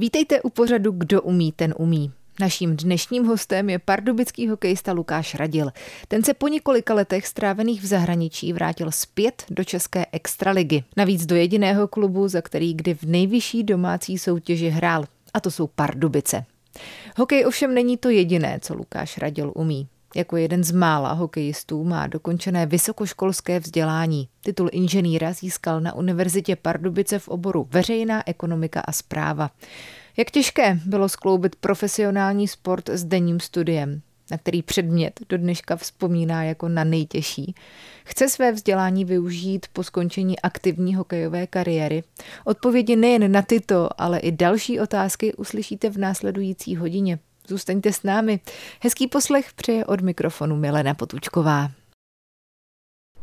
Vítejte u pořadu Kdo umí, ten umí. Naším dnešním hostem je pardubický hokejista Lukáš Radil. Ten se po několika letech strávených v zahraničí vrátil zpět do České extraligy. Navíc do jediného klubu, za který kdy v nejvyšší domácí soutěži hrál. A to jsou Pardubice. Hokej ovšem není to jediné, co Lukáš Radil umí. Jako jeden z mála hokejistů má dokončené vysokoškolské vzdělání. Titul inženýra získal na Univerzitě Pardubice v oboru veřejná ekonomika a zpráva. Jak těžké bylo skloubit profesionální sport s denním studiem, na který předmět do dneška vzpomíná jako na nejtěžší. Chce své vzdělání využít po skončení aktivní hokejové kariéry? Odpovědi nejen na tyto, ale i další otázky uslyšíte v následující hodině. Zůstaňte s námi. Hezký poslech přeje od mikrofonu Milena Potučková.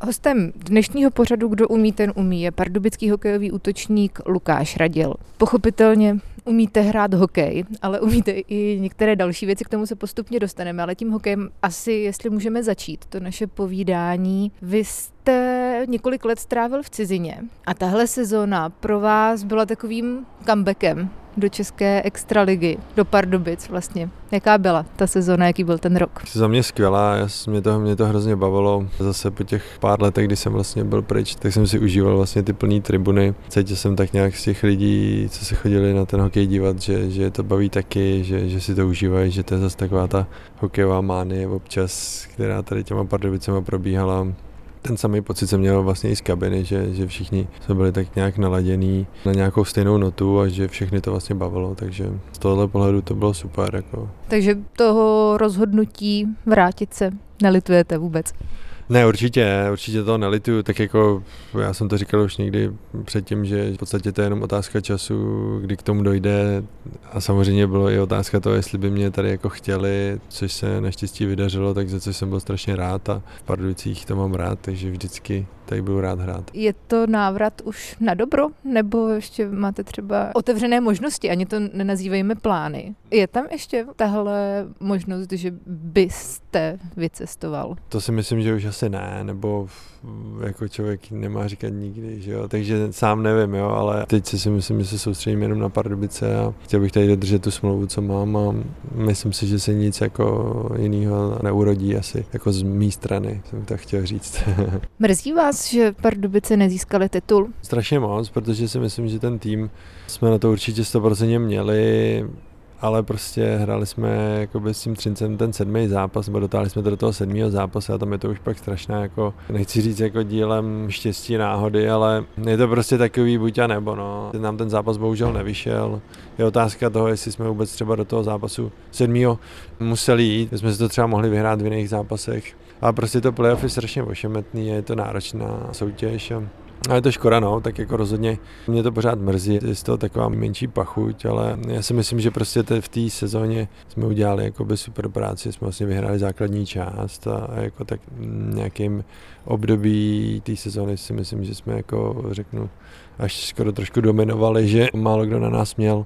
Hostem dnešního pořadu Kdo umí, ten umí je pardubický hokejový útočník Lukáš Radil. Pochopitelně umíte hrát hokej, ale umíte i některé další věci, k tomu se postupně dostaneme, ale tím hokejem asi, jestli můžeme začít, to naše povídání. Vy jste několik let strávil v cizině a tahle sezóna pro vás byla takovým comebackem do české extraligy, do Pardubic vlastně. Jaká byla ta sezóna, jaký byl ten rok? Za mě skvělá, já, mě, to, mě to hrozně bavilo. Zase po těch pár letech, kdy jsem vlastně byl pryč, tak jsem si užíval vlastně ty plné tribuny. Cítil jsem tak nějak z těch lidí, co se chodili na ten hokej dívat, že, že to baví taky, že, že si to užívají, že to je zase taková ta hokejová mánie občas, která tady těma Pardubicema probíhala ten samý pocit jsem měl vlastně i z kabiny, že, že všichni jsme byli tak nějak naladění na nějakou stejnou notu a že všechny to vlastně bavilo, takže z tohohle pohledu to bylo super. Jako. Takže toho rozhodnutí vrátit se nelitujete vůbec? Ne, určitě, určitě to nelituju, tak jako já jsem to říkal už někdy předtím, že v podstatě to je jenom otázka času, kdy k tomu dojde. A samozřejmě bylo i otázka toho, jestli by mě tady jako chtěli, což se naštěstí vydařilo, tak za což jsem byl strašně rád a v Pardubicích to mám rád, takže vždycky tady budu rád hrát. Je to návrat už na dobro, nebo ještě máte třeba otevřené možnosti, ani to nenazývejme plány. Je tam ještě tahle možnost, že byste vycestoval? To si myslím, že už asi ne, nebo jako člověk nemá říkat nikdy, že jo? takže sám nevím, jo, ale teď si myslím, že se soustředím jenom na Pardubice a chtěl bych tady dodržet tu smlouvu, co mám a myslím si, že se nic jako jiného neurodí asi, jako z mé strany, jsem to chtěl říct. Mrzí vás, že Pardubice nezískali titul? Strašně moc, protože si myslím, že ten tým jsme na to určitě 100% měli, ale prostě hráli jsme jakoby s tím Trincem ten sedmý zápas, nebo dotáhli jsme to do toho sedmého zápasu a tam je to už pak strašná jako, nechci říct jako dílem štěstí, náhody, ale je to prostě takový buď a nebo, no. Nám ten zápas bohužel nevyšel. Je otázka toho, jestli jsme vůbec třeba do toho zápasu sedmého museli jít, jsme si to třeba mohli vyhrát v jiných zápasech. A prostě to playoff je strašně ošemetný, je to náročná soutěž. A a je to škoda, no, tak jako rozhodně mě to pořád mrzí, je to taková menší pachuť, ale já si myslím, že prostě v té sezóně jsme udělali jakoby super práci, jsme vlastně vyhráli základní část a, a jako tak nějakým období té sezóny si myslím, že jsme jako řeknu až skoro trošku dominovali, že málo kdo na nás měl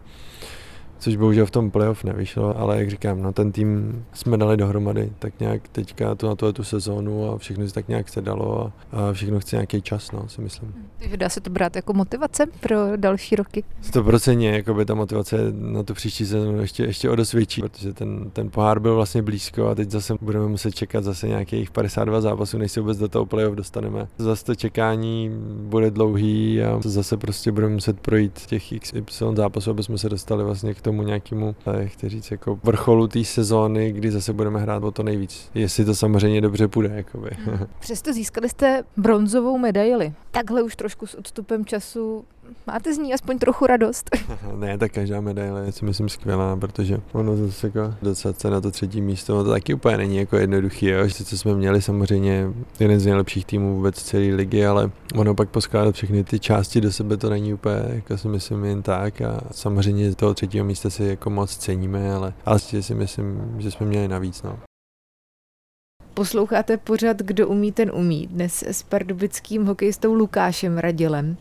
což bohužel v tom playoff nevyšlo, ale jak říkám, no ten tým jsme dali dohromady, tak nějak teďka tu na tuhle tu sezónu a všechno se tak nějak se dalo a, a všechno chce nějaký čas, no, si myslím. Takže dá se to brát jako motivace pro další roky? 100% jako by ta motivace na tu příští sezónu ještě, ještě o dost větší, protože ten, ten pohár byl vlastně blízko a teď zase budeme muset čekat zase nějakých 52 zápasů, než se vůbec do toho playoff dostaneme. Zase to čekání bude dlouhý a zase prostě budeme muset projít těch XY zápasů, aby jsme se dostali vlastně k tomu tomu nějakému, chci říct, jako vrcholu té sezóny, kdy zase budeme hrát o to nejvíc. Jestli to samozřejmě dobře půjde. Jakoby. Hmm. Přesto získali jste bronzovou medaili. Takhle už trošku s odstupem času máte z ní aspoň trochu radost. ne, tak každá medaile je si myslím skvělá, protože ono zase jako dostat se na to třetí místo, no to taky úplně není jako jednoduchý, jo. Sice jsme měli samozřejmě jeden z nejlepších týmů vůbec celé ligy, ale ono pak poskládat všechny ty části do sebe to není úplně, jako si myslím, jen tak a samozřejmě toho třetího místa si jako moc ceníme, ale, ale si myslím, že jsme měli navíc, no. Posloucháte pořad Kdo umí, ten umí. Dnes s pardubickým hokejistou Lukášem Radilem.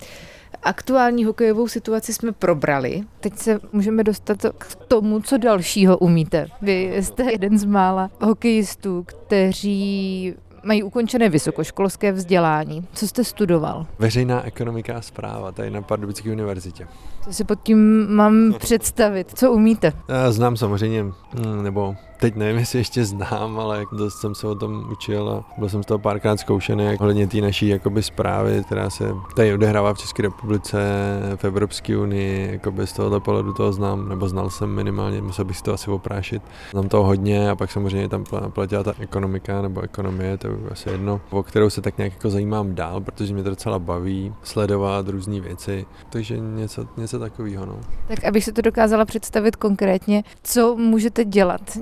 Aktuální hokejovou situaci jsme probrali. Teď se můžeme dostat k tomu, co dalšího umíte. Vy jste jeden z mála hokejistů, kteří mají ukončené vysokoškolské vzdělání. Co jste studoval? Veřejná ekonomika a zpráva, tady na Pardubické univerzitě. Co si pod tím mám představit? Co umíte? Já znám samozřejmě, hm, nebo teď nevím, jestli ještě znám, ale dost jsem se o tom učil a byl jsem z toho párkrát zkoušený ohledně té naší jakoby zprávy, která se tady odehrává v České republice, v Evropské unii, jakoby z tohoto pohledu toho znám, nebo znal jsem minimálně, musel bych si to asi oprášit. Znám toho hodně a pak samozřejmě tam platila ta ekonomika nebo ekonomie, to je asi jedno, o kterou se tak nějak jako zajímám dál, protože mě to docela baví sledovat různé věci, takže něco, něco takového. No. Tak abych si to dokázala představit konkrétně, co můžete dělat?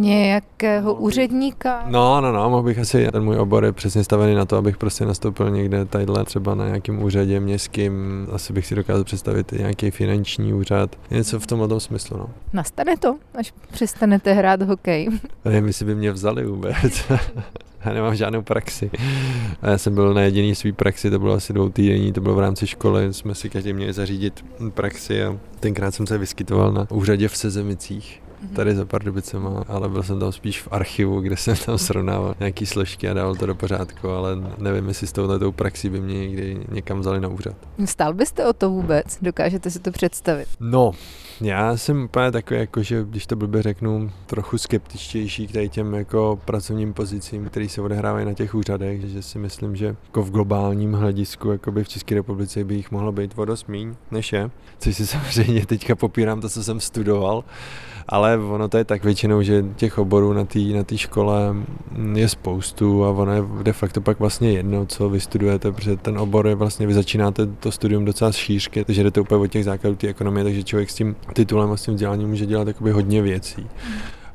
Nějakého úředníka? No, no, no, mohl bych asi, ten můj obor je přesně stavený na to, abych prostě nastoupil někde tadyhle třeba na nějakém úřadě městským, asi bych si dokázal představit nějaký finanční úřad, něco v tomhle smyslu, no. Nastane to, až přestanete hrát hokej? Nevím, jestli by mě vzali vůbec. já nemám žádnou praxi. A já jsem byl na jediný svý praxi, to bylo asi dvou týdení, to bylo v rámci školy, jsme si každý měli zařídit praxi a tenkrát jsem se vyskytoval na úřadě v Sezemicích. Tady za Pardubicema, ale byl jsem tam spíš v archivu, kde jsem tam srovnával nějaký složky a dával to do pořádku, ale nevím, jestli s touhletou praxí by mě někdy někam vzali na úřad. Stál byste o to vůbec? Dokážete si to představit? No, já jsem úplně takový, jako, že když to blbě řeknu, trochu skeptičtější k tady těm jako pracovním pozicím, které se odehrávají na těch úřadech, že si myslím, že jako v globálním hledisku jakoby v České republice by jich mohlo být o dost míň, než je. Což si samozřejmě teďka popírám to, co jsem studoval, ale ono to je tak většinou, že těch oborů na té na škole je spoustu a ono je de facto pak vlastně jedno, co vy studujete, protože ten obor je vlastně, vy začínáte to studium docela šířky, takže jdete úplně od těch základů té ekonomie, takže člověk s tím titulem a s tím vzděláním může dělat jakoby hodně věcí.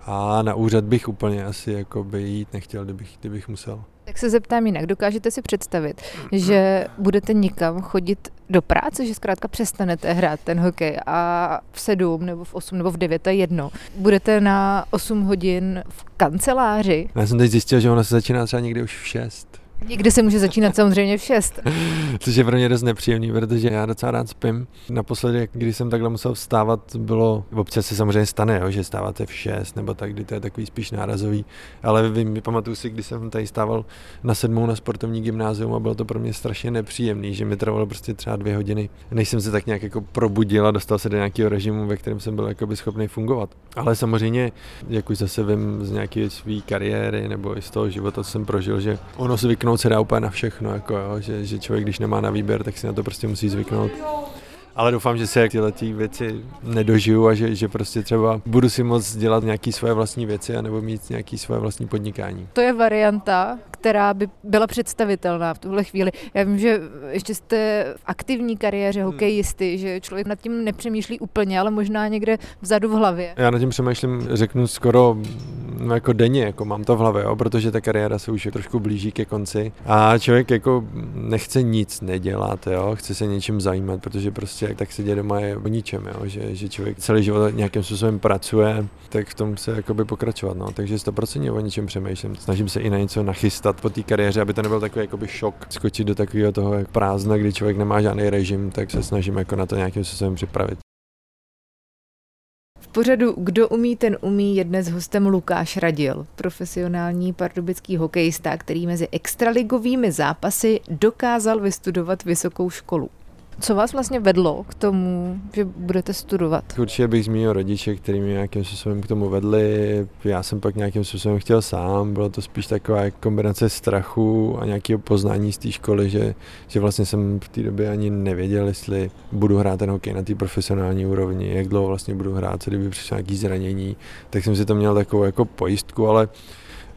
A na úřad bych úplně asi jakoby jít nechtěl, kdybych, kdybych musel. Tak se zeptám jinak. Dokážete si představit, že budete někam chodit do práce, že zkrátka přestanete hrát ten hokej a v sedm nebo v osm nebo v devět je jedno. Budete na osm hodin v kanceláři. Já jsem teď zjistil, že ona se začíná třeba někdy už v šest. Někdy se může začínat samozřejmě v 6. Což je pro mě dost nepříjemný, protože já docela rád spím. Naposledy, když jsem takhle musel vstávat, bylo, občas se samozřejmě stane, jo, že stáváte v 6 nebo tak, kdy to je takový spíš nárazový. Ale vím, pamatuju si, když jsem tady stával na sedmou na sportovní gymnázium a bylo to pro mě strašně nepříjemný, že mi trvalo prostě třeba dvě hodiny, než jsem se tak nějak jako probudil a dostal se do nějakého režimu, ve kterém jsem byl jakoby schopný fungovat. Ale samozřejmě, jak už zase vím z nějaké své kariéry nebo i z toho života, co jsem prožil, že ono se zvyknout se dá úplně na všechno, jako jo, že, že člověk, když nemá na výběr, tak si na to prostě musí zvyknout. Ale doufám, že se tyhle ty věci nedožiju a že, že prostě třeba budu si moct dělat nějaké svoje vlastní věci a nebo mít nějaké svoje vlastní podnikání. To je varianta, která by byla představitelná v tuhle chvíli. Já vím, že ještě jste v aktivní kariéře hmm. hokejisty, že člověk nad tím nepřemýšlí úplně, ale možná někde vzadu v hlavě. Já nad tím přemýšlím, řeknu skoro no jako denně, jako mám to v hlavě, jo, protože ta kariéra se už trošku blíží ke konci a člověk jako nechce nic nedělat, jo, chce se něčím zajímat, protože prostě tak se děje doma je o ničem, jo, že, že člověk celý život nějakým způsobem pracuje, tak v tom se jakoby pokračovat, no, takže 100% o něčem přemýšlím, snažím se i na něco nachystat po té kariéře, aby to nebyl takový jakoby šok, skočit do takového toho jak prázdna, kdy člověk nemá žádný režim, tak se snažím jako na to nějakým způsobem připravit. Pořadu Kdo umí, ten umí je dnes hostem Lukáš Radil, profesionální pardubický hokejista, který mezi extraligovými zápasy dokázal vystudovat vysokou školu. Co vás vlastně vedlo k tomu, že budete studovat? Určitě bych zmínil rodiče, kteří mě nějakým způsobem k tomu vedli. Já jsem pak nějakým způsobem chtěl sám. Bylo to spíš taková kombinace strachu a nějakého poznání z té školy, že, že vlastně jsem v té době ani nevěděl, jestli budu hrát ten hokej na té profesionální úrovni, jak dlouho vlastně budu hrát, co kdyby přišlo nějaké zranění. Tak jsem si to měl takovou jako pojistku, ale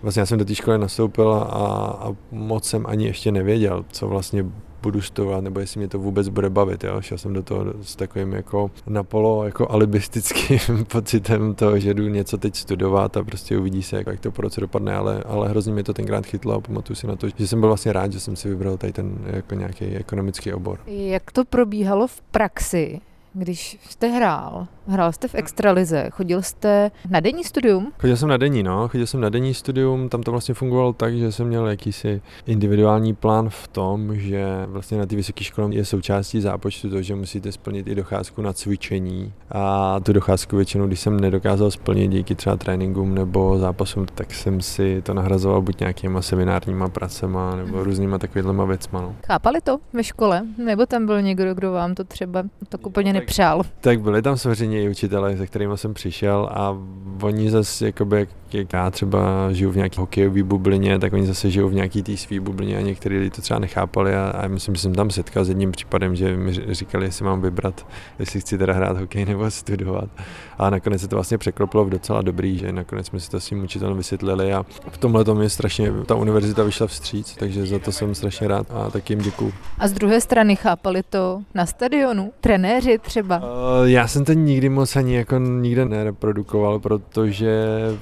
vlastně já jsem do té školy nastoupil a, a moc jsem ani ještě nevěděl, co vlastně budu studovat, nebo jestli mě to vůbec bude bavit. Jo? Šel jsem do toho s takovým jako napolo jako alibistickým pocitem toho, že jdu něco teď studovat a prostě uvidí se, jak to po roce dopadne, ale, ale hrozně mě to tenkrát chytlo a pamatuju si na to, že jsem byl vlastně rád, že jsem si vybral tady ten jako nějaký ekonomický obor. Jak to probíhalo v praxi? Když jste hrál, hrál jste v extralize, chodil jste na denní studium? Chodil jsem na denní, no, chodil jsem na denní studium, tam to vlastně fungovalo tak, že jsem měl jakýsi individuální plán v tom, že vlastně na té vysoké škole je součástí zápočtu to, že musíte splnit i docházku na cvičení a tu docházku většinou, když jsem nedokázal splnit díky třeba tréninkům nebo zápasům, tak jsem si to nahrazoval buď nějakýma seminárníma pracema nebo různýma takovýhlema věcma. No. Chápali to ve škole? Nebo tam byl někdo, kdo vám to třeba tak úplně nepřál? Tak byli tam samozřejmě i učitelé, se kterými jsem přišel a oni zase, jakoby, jak, já třeba žiju v nějaké hokejové bublině, tak oni zase žijou v nějaký té své bublině a někteří lidi to třeba nechápali a, a myslím, že jsem tam setkal s jedním případem, že mi říkali, jestli mám vybrat, jestli chci teda hrát hokej nebo studovat. A nakonec se to vlastně překlopilo v docela dobrý, že nakonec jsme si to s tím učitelem vysvětlili a v tomhle tom je strašně, ta univerzita vyšla vstříc, takže za to jsem strašně rád a taky jim děkuju. A z druhé strany chápali to na stadionu? Trenéři třeba? Uh, já jsem to nikdy moc ani jako nikde nereprodukoval, protože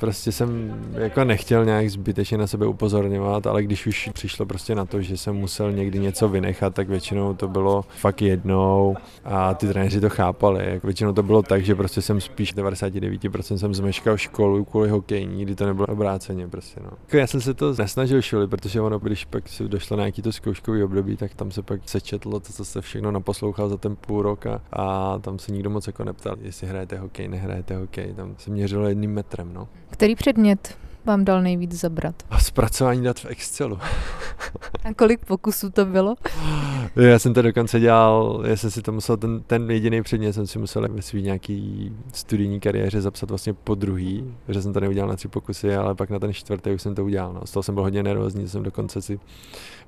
prostě jsem jako nechtěl nějak zbytečně na sebe upozorňovat, ale když už přišlo prostě na to, že jsem musel někdy něco vynechat, tak většinou to bylo fakt jednou a ty trenéři to chápali. Většinou to bylo tak, že prostě jsem spíš 99% jsem zmeškal školu kvůli hokeji, nikdy to nebylo obráceně prostě no. Jako já jsem se to nesnažil šuli, protože ono, když pak se došlo na nějaký to zkouškový období, tak tam se pak sečetlo to, co se všechno naposlouchal za ten půl rok a, a tam se nikdo moc jako neptal, jestli hrajete hokej, nehrajete hokej, tam se měřilo jedním metrem, no. Který předmět vám dal nejvíc zabrat? A zpracování dat v Excelu. A kolik pokusů to bylo? Já jsem to dokonce dělal, já jsem si to musel, ten, ten jediný předmět jsem si musel ve svý nějaký studijní kariéře zapsat vlastně po druhý, že jsem to neudělal na tři pokusy, ale pak na ten čtvrtý už jsem to udělal. No. Z toho jsem byl hodně nervózní, jsem dokonce si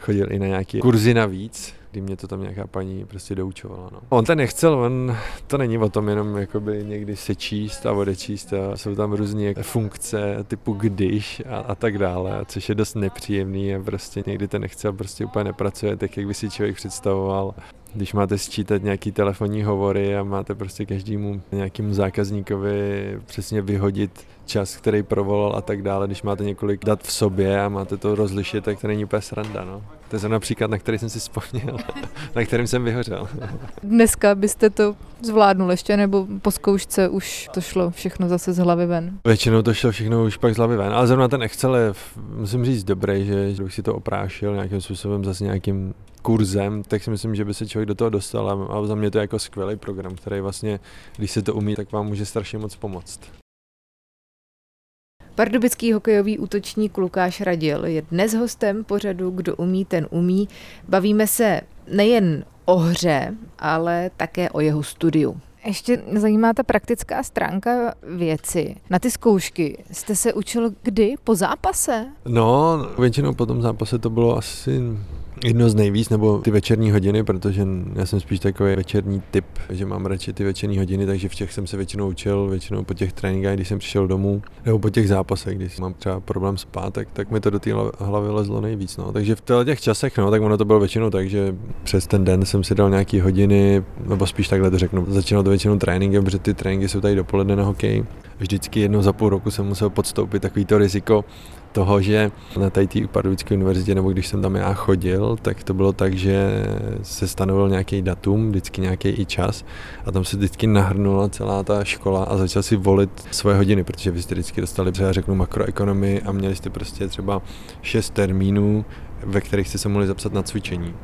chodil i na nějaké kurzy navíc, kdy mě to tam nějaká paní prostě doučovala. No. On ten nechcel, on to není o tom jenom jakoby někdy se číst a odečíst a jsou tam různé funkce typu když a, a tak dále, což je dost nepříjemný a prostě někdy ten nechce a prostě úplně nepracuje tak, jak by si člověk představoval když máte sčítat nějaký telefonní hovory a máte prostě každému nějakému zákazníkovi přesně vyhodit čas, který provolal a tak dále, když máte několik dat v sobě a máte to rozlišit, tak to není úplně sranda, no. To je například, na který jsem si vzpomněl, na kterým jsem vyhořel. Dneska byste to zvládnul ještě, nebo po zkoušce už to šlo všechno zase z hlavy ven? Většinou to šlo všechno už pak z hlavy ven, ale zrovna ten Excel je, musím říct, dobrý, že bych si to oprášil nějakým způsobem zase nějakým kurzem, tak si myslím, že by se člověk do toho dostal a, a za mě to je jako skvělý program, který vlastně, když se to umí, tak vám může strašně moc pomoct. Pardubický hokejový útočník Lukáš Radil je dnes hostem pořadu Kdo umí, ten umí. Bavíme se nejen o hře, ale také o jeho studiu. Ještě zajímá ta praktická stránka věci. Na ty zkoušky jste se učil kdy? Po zápase? No, většinou po tom zápase to bylo asi jedno z nejvíc, nebo ty večerní hodiny, protože já jsem spíš takový večerní typ, že mám radši ty večerní hodiny, takže v těch jsem se většinou učil, většinou po těch tréninkách, když jsem přišel domů, nebo po těch zápasech, když mám třeba problém spát, tak, tak mi to do té hlavy lezlo nejvíc. No. Takže v těch časech, no, tak ono to bylo většinou tak, že přes ten den jsem si dal nějaký hodiny, nebo spíš takhle to řeknu, začínal to většinou tréninkem, protože ty tréninky jsou tady dopoledne na hokej. Vždycky jednou za půl roku jsem musel podstoupit takový to riziko, toho, že na té Pardubické univerzitě, nebo když jsem tam já chodil, tak to bylo tak, že se stanovil nějaký datum, vždycky nějaký i čas a tam se vždycky nahrnula celá ta škola a začal si volit svoje hodiny, protože vy jste vždycky dostali, já řeknu makroekonomii a měli jste prostě třeba šest termínů, ve kterých jste se mohli zapsat na cvičení.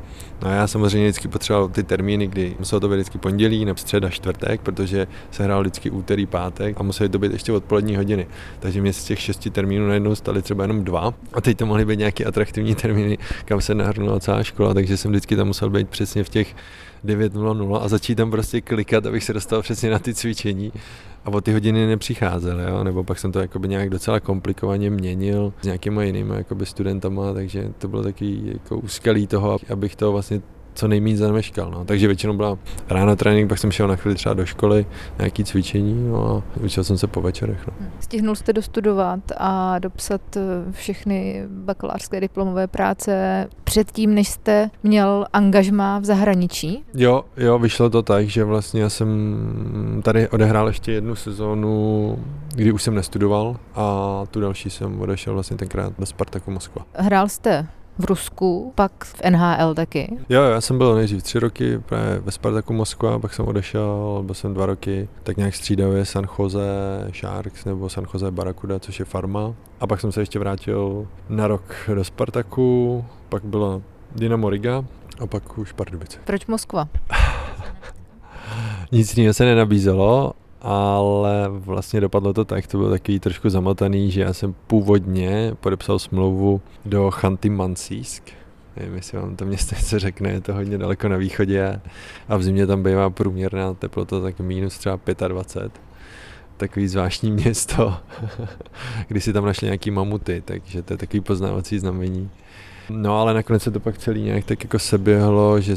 No a já samozřejmě vždycky potřeboval ty termíny, kdy muselo to být vždycky pondělí, nebo středa, čtvrtek, protože se hrál vždycky úterý, pátek a museli to být ještě odpolední hodiny. Takže mě z těch šesti termínů najednou stali třeba jenom dva a teď to mohly být nějaké atraktivní termíny, kam se nahrnula celá škola, takže jsem vždycky tam musel být přesně v těch 9.00 a začít tam prostě klikat, abych se dostal přesně na ty cvičení a o ty hodiny nepřicházel, jo? nebo pak jsem to jakoby nějak docela komplikovaně měnil s nějakýma jinými jakoby studentama, takže to bylo taky jako úskalí toho, abych to vlastně co nejméně zameškal. No. Takže většinou byla ráno trénink, pak jsem šel na chvíli třeba do školy, nějaký cvičení no a učil jsem se po večerech. No. Stihnul jste dostudovat a dopsat eh, všechny bakalářské diplomové práce předtím, než jste měl angažmá v zahraničí? Jo, jo, vyšlo to tak, že vlastně já jsem tady odehrál ještě jednu sezónu, kdy už jsem nestudoval a tu další jsem odešel vlastně tenkrát do Spartaku Moskva. Hrál jste v Rusku, pak v NHL taky. Jo, já jsem byl nejdřív tři roky právě ve Spartaku Moskva, pak jsem odešel, byl jsem dva roky, tak nějak střídavě San Jose Sharks nebo San Jose Barakuda, což je farma. A pak jsem se ještě vrátil na rok do Spartaku, pak bylo Dynamo Riga a pak už Pardubice. Proč Moskva? Nic jiného se nenabízelo ale vlastně dopadlo to tak, to bylo takový trošku zamotaný, že já jsem původně podepsal smlouvu do Chanty Mansísk, nevím, jestli vám to město něco řekne, je to hodně daleko na východě a v zimě tam bývá průměrná teplota tak minus třeba 25 takový zvláštní město, kdy si tam našli nějaký mamuty, takže to je takový poznávací znamení. No ale nakonec se to pak celý nějak tak jako seběhlo, že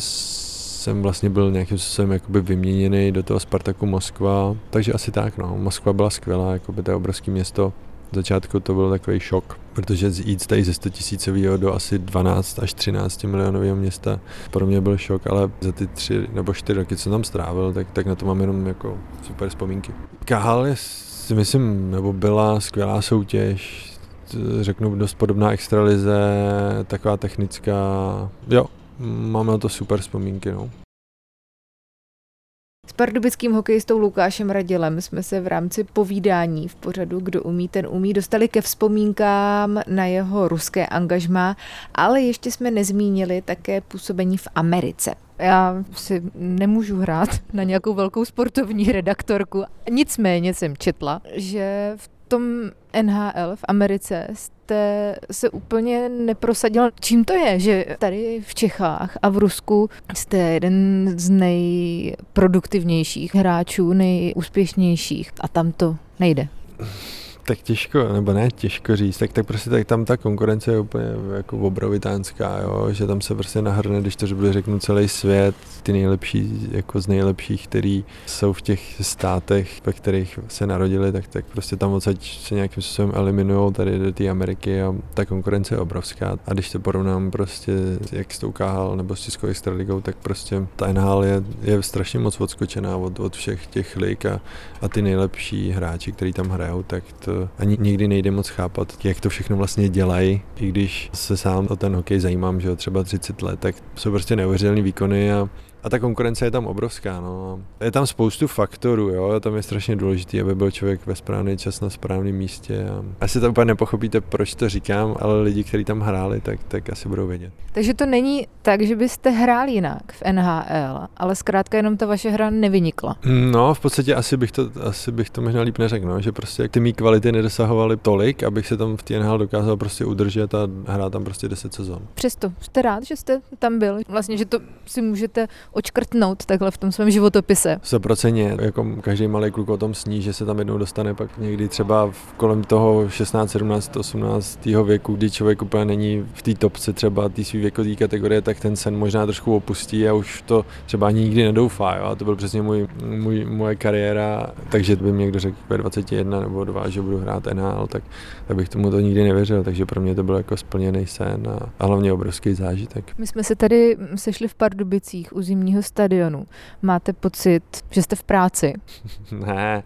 jsem vlastně byl nějakým způsobem jakoby vyměněný do toho Spartaku Moskva, takže asi tak, no. Moskva byla skvělá, jakoby to je obrovské město. V začátku to byl takový šok, protože jít tady ze 100 tisícového do asi 12 až 13 milionového města pro mě byl šok, ale za ty tři nebo čtyři roky, co tam strávil, tak, tak na to mám jenom jako super vzpomínky. Kahal je si myslím, nebo byla skvělá soutěž, řeknu dost podobná extralize, taková technická, jo, Máme na to super vzpomínky. No. S pardubickým hokejistou Lukášem Radilem jsme se v rámci povídání v pořadu Kdo umí, ten umí dostali ke vzpomínkám na jeho ruské angažmá, ale ještě jsme nezmínili také působení v Americe. Já si nemůžu hrát na nějakou velkou sportovní redaktorku. Nicméně jsem četla, že v tom NHL v Americe jste se úplně neprosadil. Čím to je, že tady v Čechách a v Rusku jste jeden z nejproduktivnějších hráčů, nejúspěšnějších a tam to nejde? Tak těžko, nebo ne těžko říct, tak, tak prostě tak tam ta konkurence je úplně jako obrovitánská, jo, že tam se prostě nahrne, když to bude řeknu celý svět, ty nejlepší, jako z nejlepších, který jsou v těch státech, ve kterých se narodili, tak, tak prostě tam odsaď se nějakým způsobem eliminují tady do té Ameriky a ta konkurence je obrovská. A když to porovnám prostě, jak s tou KHL nebo s Českou extraligou, tak prostě ta NHL je, je strašně moc odskočená od, od všech těch lig a, a ty nejlepší hráči, kteří tam hrajou, tak to ani nikdy nejde moc chápat, jak to všechno vlastně dělají. I když se sám o ten hokej zajímám, že jo, třeba 30 let, tak jsou prostě neuvěřitelné výkony a a ta konkurence je tam obrovská. No. Je tam spoustu faktorů, jo? tam je strašně důležité, aby byl člověk ve správný čas na správném místě. A asi to úplně nepochopíte, proč to říkám, ale lidi, kteří tam hráli, tak, tak asi budou vědět. Takže to není tak, že byste hráli jinak v NHL, ale zkrátka jenom ta vaše hra nevynikla. No, v podstatě asi bych to, asi bych to možná líp neřekl, no? že prostě ty mý kvality nedosahovaly tolik, abych se tam v té NHL dokázal prostě udržet a hrát tam prostě 10 sezon. Přesto jste rád, že jste tam byl, vlastně, že to si můžete očkrtnout takhle v tom svém životopise. 100% jako každý malý kluk o tom sní, že se tam jednou dostane, pak někdy třeba v kolem toho 16, 17, 18. věku, kdy člověk úplně není v té topce třeba té své věkové kategorie, tak ten sen možná trošku opustí a už to třeba ani nikdy nedoufá. Jo? A to byl přesně můj, můj, moje kariéra, takže by mi někdo řekl ve 21 nebo 2, že budu hrát NHL, tak, tak bych tomu to nikdy nevěřil, takže pro mě to byl jako splněný sen a, a hlavně obrovský zážitek. My jsme se tady sešli v Pardubicích u zimní zimního stadionu. Máte pocit, že jste v práci? ne,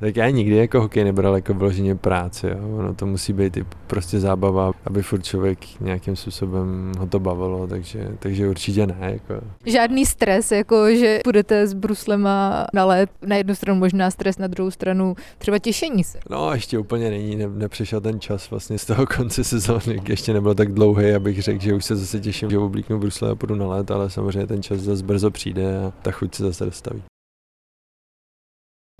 tak já nikdy jako hokej nebral jako vloženě práci. Jo. Ono to musí být i prostě zábava, aby furt člověk nějakým způsobem ho to bavilo, takže, takže určitě ne. Jako. Žádný stres, jako že půjdete s bruslema na let, na jednu stranu možná stres, na druhou stranu třeba těšení se. No ještě úplně není, ne, nepřišel ten čas vlastně z toho konce sezóny, ještě nebyl tak dlouhý, abych řekl, že už se zase těším, že oblíknu brusle a půjdu na let, ale samozřejmě ten čas zase brzo přijde a ta chuť se zase dostaví.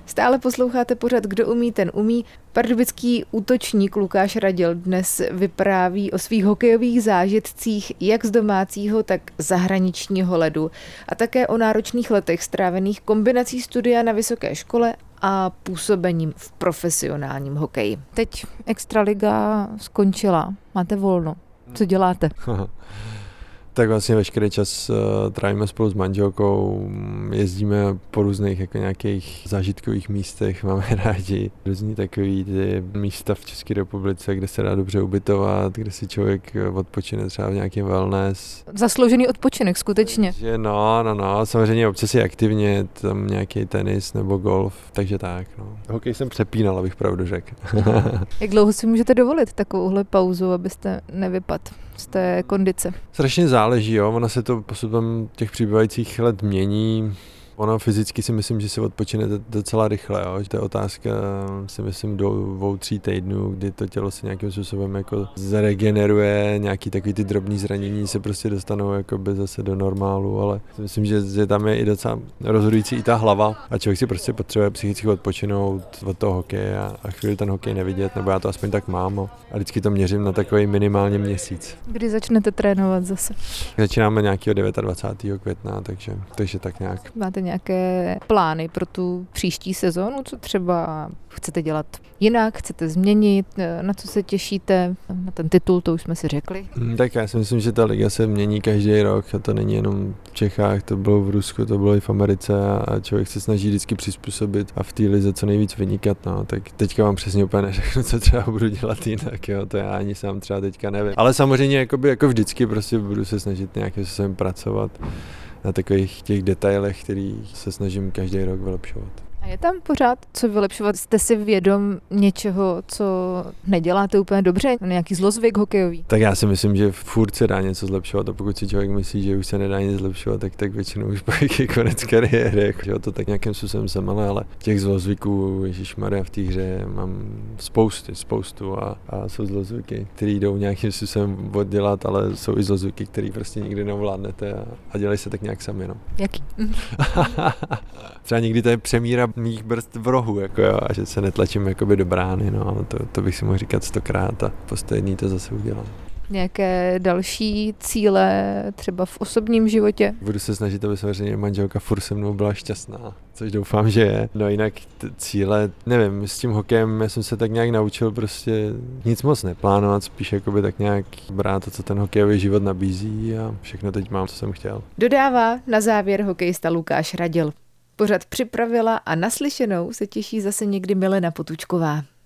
Stále posloucháte pořad Kdo umí, ten umí. Pardubický útočník Lukáš Radil dnes vypráví o svých hokejových zážitcích jak z domácího, tak zahraničního ledu a také o náročných letech strávených kombinací studia na vysoké škole a působením v profesionálním hokeji. Teď Extraliga skončila, máte volno. Co děláte? tak vlastně veškerý čas uh, trávíme spolu s manželkou, jezdíme po různých jako nějakých zážitkových místech, máme rádi různý takový ty místa v České republice, kde se dá dobře ubytovat, kde si člověk odpočine třeba v nějakém wellness. Zasloužený odpočinek, skutečně. Takže no, no, no, samozřejmě občas je aktivně, tam nějaký tenis nebo golf, takže tak, no. Hokej jsem přepínal, abych pravdu řekl. Jak dlouho si můžete dovolit takovouhle pauzu, abyste nevypad z té kondice? Strašně záleží, jo. Ono se to postupem těch přibývajících let mění. Ono fyzicky si myslím, že se odpočine docela rychle. Jo. To je otázka, si myslím, do dvou, tří týdnů, kdy to tělo se nějakým způsobem jako zregeneruje, nějaký takový ty drobný zranění se prostě dostanou jakoby zase do normálu, ale myslím, že, že tam je i docela rozhodující i ta hlava a člověk si prostě potřebuje psychicky odpočinout od toho hokeje a, a chvíli ten hokej nevidět, nebo já to aspoň tak mám a vždycky to měřím na takový minimálně měsíc. Kdy začnete trénovat zase? Začínáme nějakého 29. května, takže, takže tak nějak. Máte nějaké plány pro tu příští sezónu, co třeba chcete dělat jinak, chcete změnit, na co se těšíte, na ten titul, to už jsme si řekli. Hmm, tak já si myslím, že ta liga se mění každý rok a to není jenom v Čechách, to bylo v Rusku, to bylo i v Americe a člověk se snaží vždycky přizpůsobit a v té lize co nejvíc vynikat, no. tak teďka vám přesně úplně neřeknu, co třeba budu dělat jinak, jo, to já ani sám třeba teďka nevím. Ale samozřejmě jakoby, jako vždycky prostě budu se snažit nějakým způsobem pracovat na takových těch detailech, který se snažím každý rok vylepšovat. A je tam pořád co vylepšovat? Jste si vědom něčeho, co neděláte úplně dobře? Nějaký zlozvyk hokejový? Tak já si myslím, že furt se dá něco zlepšovat a pokud si člověk myslí, že už se nedá nic zlepšovat, tak, tak většinou už pak je konec kariéry. Jako, to tak nějakým způsobem jsem, ale, ale těch zlozvyků, Ježíš Maria v té hře mám spousty, spoustu a, a jsou zlozvyky, které jdou nějakým způsobem oddělat, ale jsou i zlozvyky, které prostě nikdy neovládnete a, a dělají se tak nějak sami. No. Jaký? Třeba někdy to je přemíra mých brzd v rohu, jako jo, a že se netlačím jakoby do brány, no, ale to, to bych si mohl říkat stokrát a poslední to zase udělám. Nějaké další cíle třeba v osobním životě? Budu se snažit, aby samozřejmě manželka furt se mnou byla šťastná, což doufám, že je. No jinak t- cíle, nevím, s tím hokejem já jsem se tak nějak naučil prostě nic moc neplánovat, spíš jakoby tak nějak brát to, co ten hokejový život nabízí a všechno teď mám, co jsem chtěl. Dodává na závěr hokejista Lukáš Radil. Pořad připravila a naslyšenou se těší zase někdy Milena Potučková.